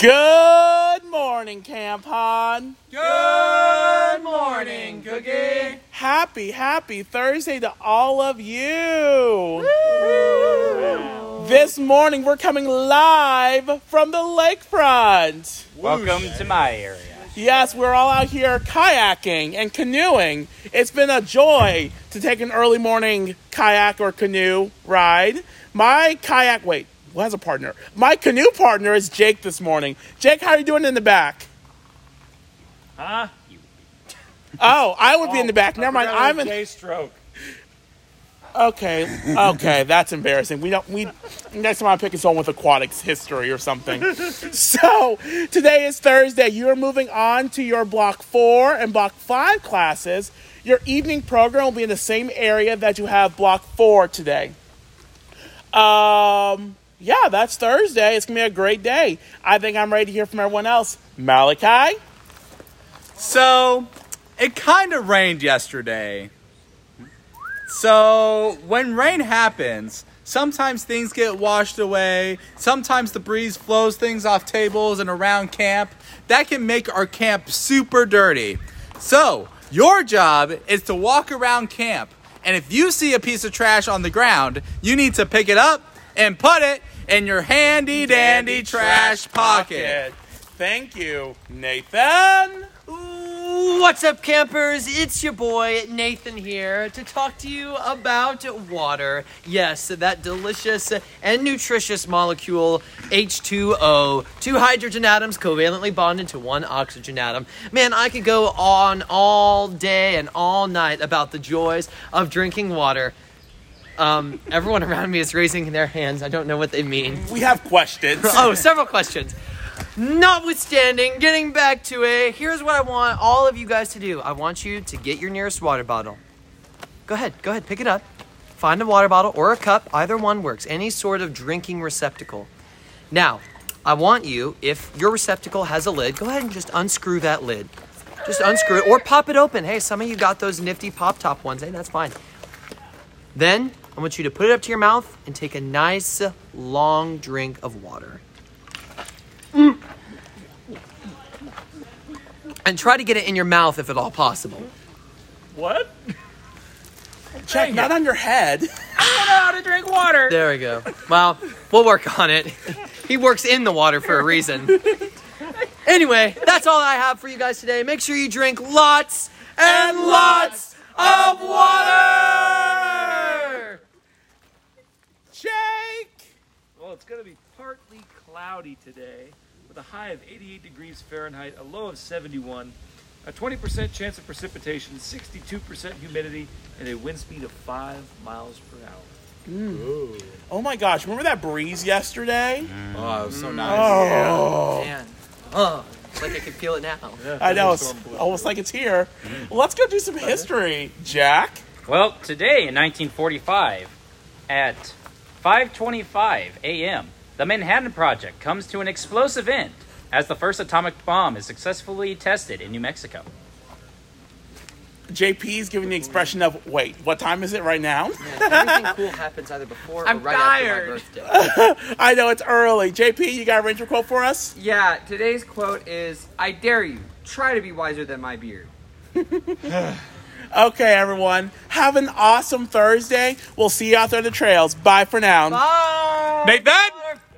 Good morning, Camp Han. Good morning, Cookie. Happy, happy Thursday to all of you. This morning we're coming live from the lakefront. Welcome to my area. Yes, we're all out here kayaking and canoeing. It's been a joy to take an early morning kayak or canoe ride. My kayak, wait, who has a partner? My canoe partner is Jake this morning. Jake, how are you doing in the back? Huh? Oh, I would be in the back. Never mind. I'm in. J stroke. Okay, okay, that's embarrassing. We don't. We next time I'm picking someone with aquatics history or something. so today is Thursday. You are moving on to your block four and block five classes. Your evening program will be in the same area that you have block four today. Um, yeah, that's Thursday. It's gonna be a great day. I think I'm ready to hear from everyone else. Malachi. So, it kind of rained yesterday. So, when rain happens, sometimes things get washed away. Sometimes the breeze flows things off tables and around camp. That can make our camp super dirty. So, your job is to walk around camp. And if you see a piece of trash on the ground, you need to pick it up and put it in your handy dandy trash pocket. Thank you, Nathan. What's up, campers? It's your boy Nathan here to talk to you about water. Yes, that delicious and nutritious molecule H2O. Two hydrogen atoms covalently bonded to one oxygen atom. Man, I could go on all day and all night about the joys of drinking water. Um, everyone around me is raising their hands. I don't know what they mean. We have questions. Oh, several questions. Notwithstanding, getting back to it, here's what I want all of you guys to do. I want you to get your nearest water bottle. Go ahead, go ahead, pick it up. Find a water bottle or a cup, either one works. Any sort of drinking receptacle. Now, I want you, if your receptacle has a lid, go ahead and just unscrew that lid. Just unscrew it or pop it open. Hey, some of you got those nifty pop top ones. Hey, that's fine. Then I want you to put it up to your mouth and take a nice long drink of water. And try to get it in your mouth if at all possible. What? Check, not on your head. I don't know how to drink water. There we go. Well, we'll work on it. He works in the water for a reason. Anyway, that's all I have for you guys today. Make sure you drink lots and lots of water. Jake. Well, it's going to be partly cloudy today with a high of 88 degrees Fahrenheit, a low of 71, a 20% chance of precipitation, 62% humidity, and a wind speed of 5 miles per hour. Mm. Oh my gosh, remember that breeze yesterday? Oh, it was so mm. nice. Oh, Man. Oh, it's like I can feel it now. I know. It's almost like it's here. Well, let's go do some history, Jack. Well, today in 1945, at 5:25 a.m., the Manhattan Project comes to an explosive end as the first atomic bomb is successfully tested in New Mexico. JP is giving the expression of, wait, what time is it right now? Man, everything cool happens either before or I'm right tired. after my birthday. I know it's early. JP, you got a ranger quote for us? Yeah, today's quote is I dare you, try to be wiser than my beard. Okay, everyone. Have an awesome Thursday. We'll see you out there on the trails. Bye for now. Bye. Nathan?